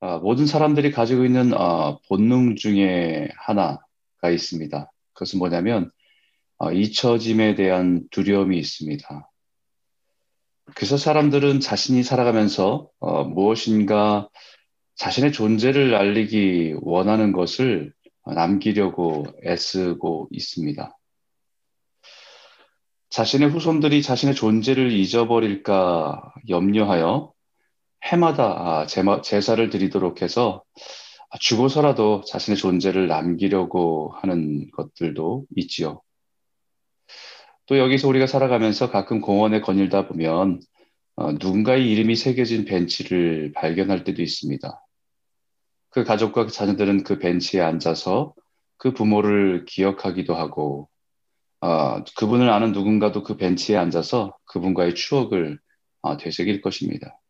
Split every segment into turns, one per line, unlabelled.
아, 모든 사람들이 가지고 있는 아, 본능 중에 하나가 있습니다. 그것은 뭐냐면 아, 잊혀짐에 대한 두려움이 있습니다. 그래서 사람들은 자신이 살아가면서 어, 무엇인가 자신의 존재를 알리기 원하는 것을 남기려고 애쓰고 있습니다. 자신의 후손들이 자신의 존재를 잊어버릴까 염려하여 해마다 아, 제사를 드리도록 해서 죽어서라도 자신의 존재를 남기려고 하는 것들도 있지요. 또 여기서 우리가 살아가면서 가끔 공원에 거닐다 보면 어, 누군가의 이름이 새겨진 벤치를 발견할 때도 있습니다. 그 가족과 그 자녀들은 그 벤치에 앉아서 그 부모를 기억하기도 하고 어, 그분을 아는 누군가도 그 벤치에 앉아서 그분과의 추억을 어, 되새길 것입니다.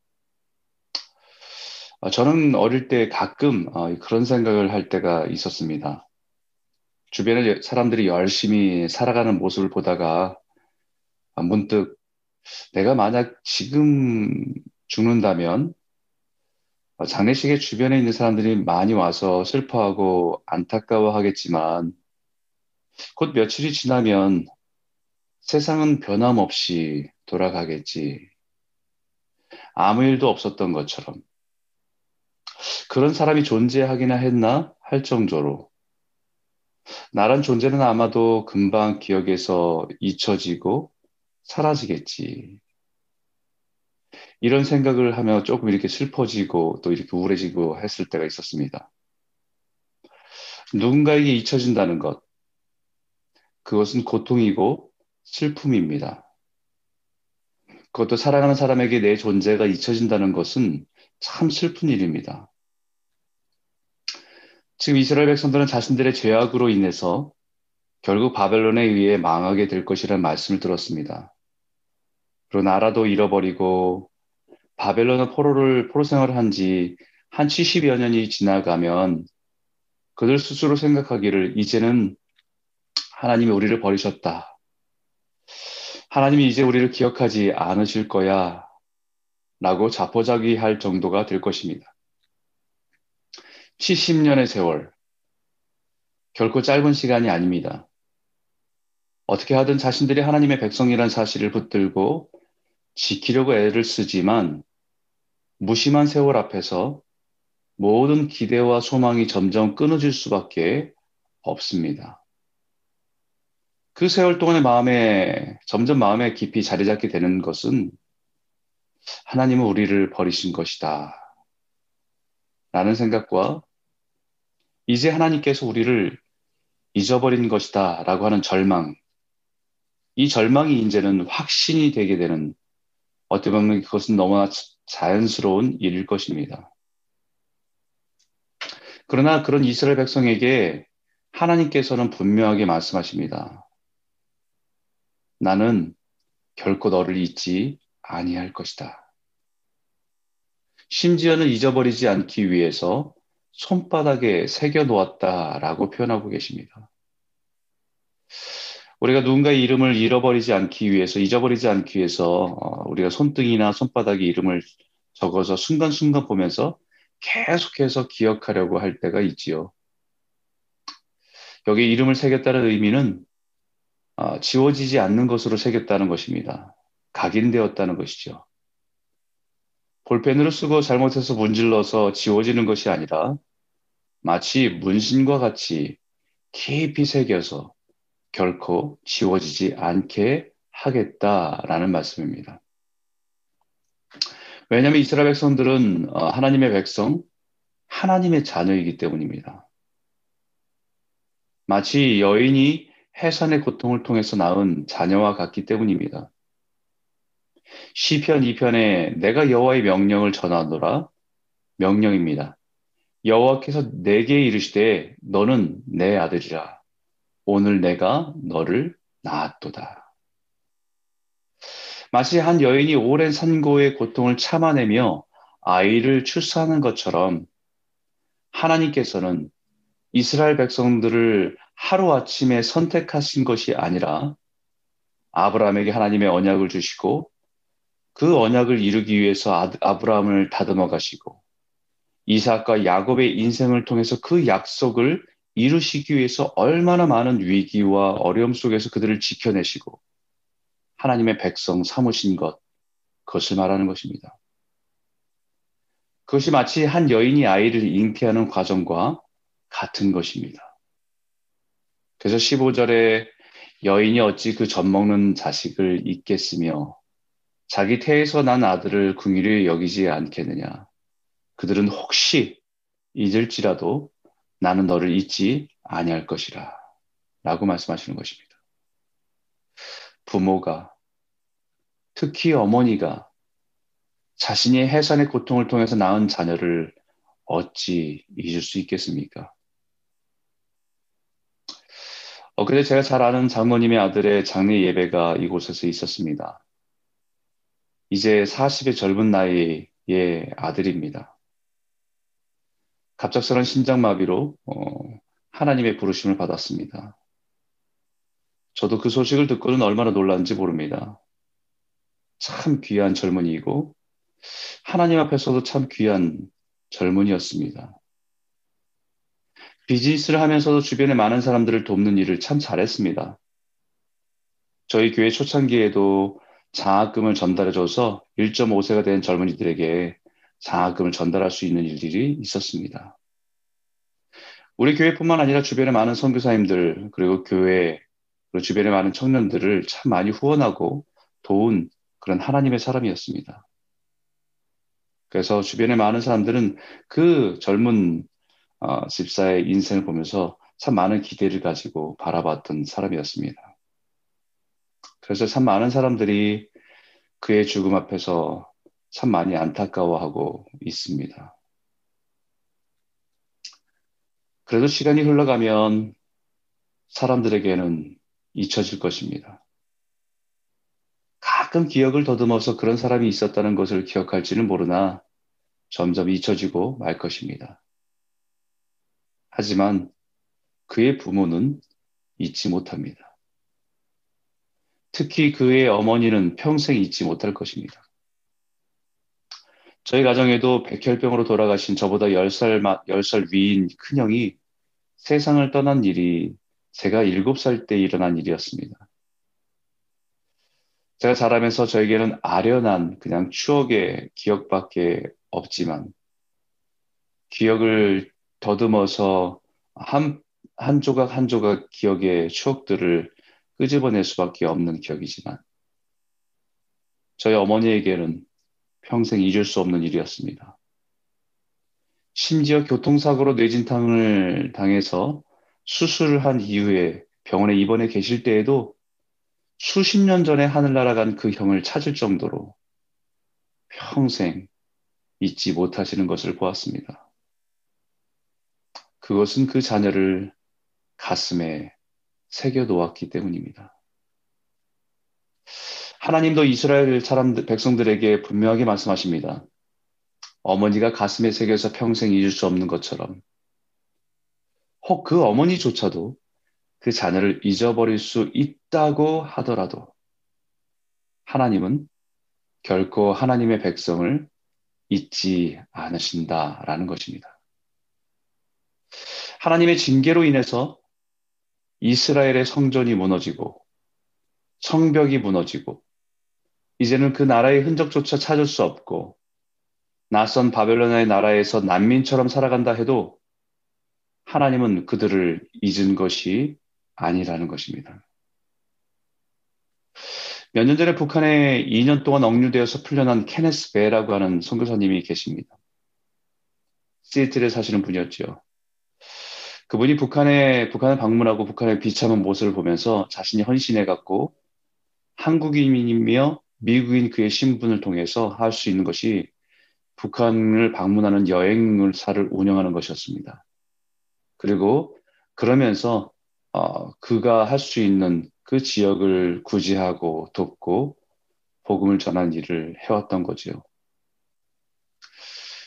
어, 저는 어릴 때 가끔 어, 그런 생각을 할 때가 있었습니다. 주변에 사람들이 열심히 살아가는 모습을 보다가 아, 문득 내가 만약 지금 죽는다면 어, 장례식에 주변에 있는 사람들이 많이 와서 슬퍼하고 안타까워하겠지만 곧 며칠이 지나면 세상은 변함없이 돌아가겠지. 아무 일도 없었던 것처럼. 그런 사람이 존재하기나 했나 할 정도로 나란 존재는 아마도 금방 기억에서 잊혀지고 사라지겠지. 이런 생각을 하며 조금 이렇게 슬퍼지고 또 이렇게 우울해지고 했을 때가 있었습니다. 누군가에게 잊혀진다는 것, 그것은 고통이고 슬픔입니다. 그것도 사랑하는 사람에게 내 존재가 잊혀진다는 것은 참 슬픈 일입니다. 지금 이스라엘 백성들은 자신들의 죄악으로 인해서 결국 바벨론에 의해 망하게 될 것이라는 말씀을 들었습니다. 그리고 나라도 잃어버리고 바벨론의 포로를 포로 생활을 한 지 한 70여 년이 지나가면 그들 스스로 생각하기를 이제는 하나님이 우리를 버리셨다. 하나님이 이제 우리를 기억하지 않으실 거야. 라고 자포자기할 정도가 될 것입니다. 70년의 세월. 결코 짧은 시간이 아닙니다. 어떻게 하든 자신들이 하나님의 백성이란 사실을 붙들고 지키려고 애를 쓰지만 무심한 세월 앞에서 모든 기대와 소망이 점점 끊어질 수밖에 없습니다. 그 세월 동안의 마음에 점점 마음에 깊이 자리 잡게 되는 것은 하나님은 우리를 버리신 것이다. 라는 생각과 이제 하나님께서 우리를 잊어버린 것이다. 라고 하는 절망. 이 절망이 이제는 확신이 되게 되는 어떻게 보면 그것은 너무나 자연스러운 일일 것입니다. 그러나 그런 이스라엘 백성에게 하나님께서는 분명하게 말씀하십니다. 나는 결코 너를 잊지 아니할 것이다. 심지어는 잊어버리지 않기 위해서 손바닥에 새겨 놓았다라고 표현하고 계십니다. 우리가 누군가의 이름을 잃어버리지 않기 위해서, 잊어버리지 않기 위해서 어, 우리가 손등이나 손바닥에 이름을 적어서 순간순간 보면서 계속해서 기억하려고 할 때가 있지요. 여기 이름을 새겼다는 의미는 어, 지워지지 않는 것으로 새겼다는 것입니다. 각인되었다는 것이죠. 볼펜으로 쓰고 잘못해서 문질러서 지워지는 것이 아니라 마치 문신과 같이 깊이 새겨서 결코 지워지지 않게 하겠다라는 말씀입니다. 왜냐하면 이스라엘 백성들은 어, 하나님의 백성, 하나님의 자녀이기 때문입니다. 마치 여인이 해산의 고통을 통해서 낳은 자녀와 같기 때문입니다. 시편 2편에 내가 여호와의 명령을 전하노라 명령입니다. 여호와께서 내게 이르시되 너는 내 아들이라 오늘 내가 너를 낳았도다. 마치 한 여인이 오랜 산고의 고통을 참아내며 아이를 출산하는 것처럼 하나님께서는 이스라엘 백성들을 하루아침에 선택하신 것이 아니라 아브라함에게 하나님의 언약을 주시고 그 언약을 이루기 위해서 아브라함을 다듬어 가시고 이삭과 야곱의 인생을 통해서 그 약속을 이루시기 위해서 얼마나 많은 위기와 어려움 속에서 그들을 지켜내시고 하나님의 백성 삼으신 것, 그것을 말하는 것입니다. 그것이 마치 한 여인이 아이를 잉태하는 과정과 같은 것입니다. 그래서 15절에 여인이 어찌 그 젖먹는 자식을 잊겠으며 자기 태에서 난 아들을 궁일히 여기지 않겠느냐. 그들은 혹시 잊을지라도 나는 너를 잊지 아니할 것이라. 라고 말씀하시는 것입니다. 부모가, 특히 어머니가 자신이 해산의 고통을 통해서 낳은 자녀를 어찌 잊을 수 있겠습니까? 어, 근데 제가 잘 아는 장모님의 아들의 장례 예배가 이곳에서 있었습니다. 이제 40의 젊은 나이의 아들입니다. 갑작스런 심장마비로 어, 하나님의 부르심을 받았습니다. 저도 그 소식을 듣고는 얼마나 놀랐는지 모릅니다. 참 귀한 젊은이이고 하나님 앞에서도 참 귀한 젊은이였습니다. 비즈니스를 하면서도 주변에 많은 사람들을 돕는 일을 참 잘했습니다. 저희 교회 초창기에도 장학금을 전달해줘서 1.5세가 된 젊은이들에게 장학금을 전달할 수 있는 일들이 있었습니다. 우리 교회뿐만 아니라 주변의 많은 선교사님들 그리고 교회 그리고 주변의 많은 청년들을 참 많이 후원하고 도운 그런 하나님의 사람이었습니다. 그래서 주변의 많은 사람들은 그 젊은 어, 집사의 인생을 보면서 참 많은 기대를 가지고 바라봤던 사람이었습니다. 그래서 참 많은 사람들이 그의 죽음 앞에서 참 많이 안타까워하고 있습니다. 그래도 시간이 흘러가면 사람들에게는 잊혀질 것입니다. 가끔 기억을 더듬어서 그런 사람이 있었다는 것을 기억할지는 모르나 점점 잊혀지고 말 것입니다. 하지만 그의 부모는 잊지 못합니다. 특히 그의 어머니는 평생 잊지 못할 것입니다. 저희 가정에도 백혈병으로 돌아가신 저보다 10살, 10살 위인 큰형이 세상을 떠난 일이 제가 7살 때 일어난 일이었습니다. 제가 자라면서 저에게는 아련한 그냥 추억의 기억밖에 없지만 기억을 더듬어서 한, 한 조각 한 조각 기억의 추억들을 끄집어낼 수밖에 없는 기억이지만 저희 어머니에게는 평생 잊을 수 없는 일이었습니다. 심지어 교통사고로 뇌진탕을 당해서 수술을 한 이후에 병원에 입원해 계실 때에도 수십 년 전에 하늘 날아간 그 형을 찾을 정도로 평생 잊지 못하시는 것을 보았습니다. 그것은 그 자녀를 가슴에 새겨 놓았기 때문입니다. 하나님도 이스라엘 사람들, 백성들에게 분명하게 말씀하십니다. 어머니가 가슴에 새겨서 평생 잊을 수 없는 것처럼 혹 그 어머니조차도 그 자녀를 잊어버릴 수 있다고 하더라도 하나님은 결코 하나님의 백성을 잊지 않으신다라는 것입니다. 하나님의 징계로 인해서 이스라엘의 성전이 무너지고 성벽이 무너지고 이제는 그 나라의 흔적조차 찾을 수 없고 낯선 바벨론의 나라에서 난민처럼 살아간다 해도 하나님은 그들을 잊은 것이 아니라는 것입니다. 몇 년 전에 북한에 2년 동안 억류되어서 풀려난 케네스 베라고 하는 선교사님이 계십니다. 시애틀에 사시는 분이었죠. 그분이 북한에, 북한을 방문하고 북한의 비참한 모습을 보면서 자신이 헌신해 갖고 한국인이며 미국인 그의 신분을 통해서 할 수 있는 것이 북한을 방문하는 여행사를 운영하는 것이었습니다. 그리고 그러면서 어, 그가 할 수 있는 그 지역을 구제하고 돕고 복음을 전한 일을 해왔던 거지요.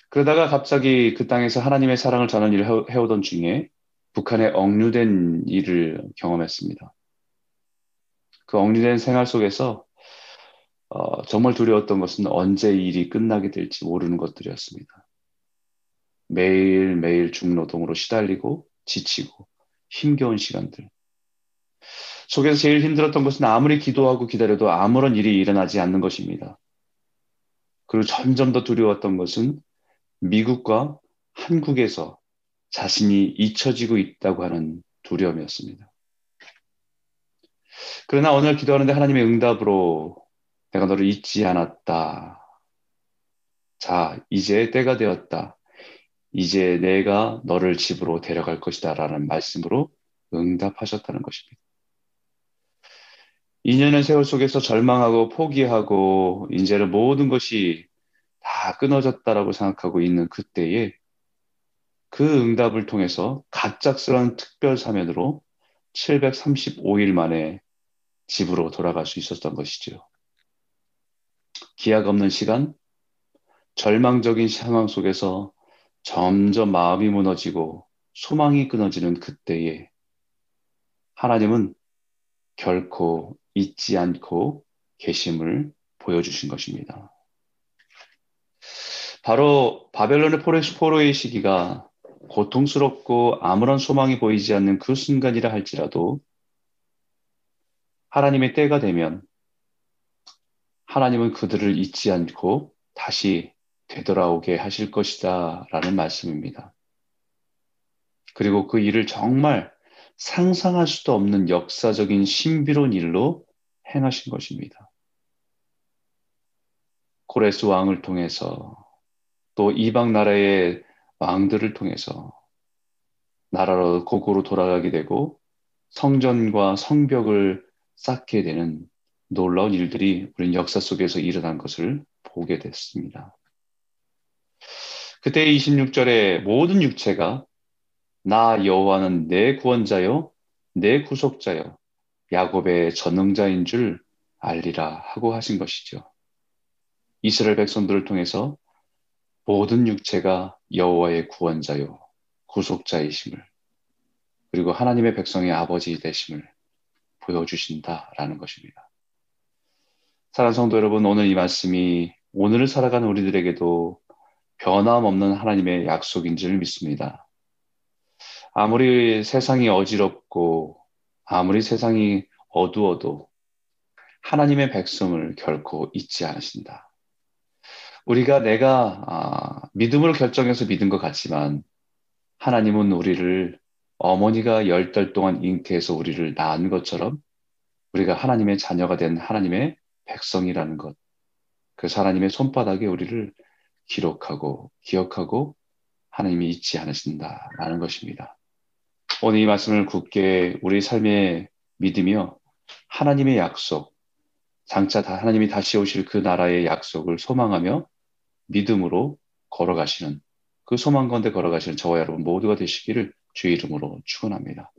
그러다가 갑자기 그 땅에서 하나님의 사랑을 전하는 일을 해오던 중에 북한에 억류된 일을 경험했습니다. 그 억류된 생활 속에서 어, 정말 두려웠던 것은 언제 일이 끝나게 될지 모르는 것들이었습니다. 매일매일 중노동으로 시달리고 지치고 힘겨운 시간들. 속에서 제일 힘들었던 것은 아무리 기도하고 기다려도 아무런 일이 일어나지 않는 것입니다. 그리고 점점 더 두려웠던 것은 미국과 한국에서 자신이 잊혀지고 있다고 하는 두려움이었습니다. 그러나 오늘 기도하는데 하나님의 응답으로 내가 너를 잊지 않았다. 자, 이제 때가 되었다. 이제 내가 너를 집으로 데려갈 것이다. 라는 말씀으로 응답하셨다는 것입니다. 2년의 세월 속에서 절망하고 포기하고 이제는 모든 것이 다 끊어졌다라고 생각하고 있는 그때에 그 응답을 통해서 갑작스러운 특별 사면으로 735일 만에 집으로 돌아갈 수 있었던 것이죠. 기약 없는 시간, 절망적인 상황 속에서 점점 마음이 무너지고 소망이 끊어지는 그때에 하나님은 결코 잊지 않고 계심을 보여주신 것입니다. 바로 바벨론의 포로의 시기가 고통스럽고 아무런 소망이 보이지 않는 그 순간이라 할지라도 하나님의 때가 되면 하나님은 그들을 잊지 않고 다시 되돌아오게 하실 것이다 라는 말씀입니다. 그리고 그 일을 정말 상상할 수도 없는 역사적인 신비로운 일로 행하신 것입니다. 고레스 왕을 통해서 또 이방 나라의 왕들을 통해서 나라로 고고로 돌아가게 되고 성전과 성벽을 쌓게 되는 놀라운 일들이 우리는 역사 속에서 일어난 것을 보게 됐습니다. 그때 26절에 모든 육체가 나 여호와는 내 구원자요 내 구속자요 야곱의 전능자인 줄 알리라 하고 하신 것이죠. 이스라엘 백성들을 통해서 모든 육체가 여호와의 구원자요 구속자이심을 그리고 하나님의 백성의 아버지 되심을 보여주신다라는 것입니다. 사랑 성도 여러분, 오늘 이 말씀이 오늘을 살아가는 우리들에게도 변함없는 하나님의 약속인 줄 믿습니다. 아무리 세상이 어지럽고 아무리 세상이 어두워도 하나님의 백성을 결코 잊지 않으신다. 우리가 내가 아, 믿음으로 결정해서 믿은 것 같지만 하나님은 우리를 어머니가 열 달 동안 잉태해서 우리를 낳은 것처럼 우리가 하나님의 자녀가 된 하나님의 백성이라는 것, 그 하나님의 손바닥에 우리를 기록하고 기억하고 하나님이 잊지 않으신다라는 것입니다. 오늘 이 말씀을 굳게 우리 삶에 믿으며 하나님의 약속, 장차 하나님이 다시 오실 그 나라의 약속을 소망하며 믿음으로 걸어가시는 그 소망 가운데 걸어가시는 저와 여러분 모두가 되시기를 주의 이름으로 축원합니다.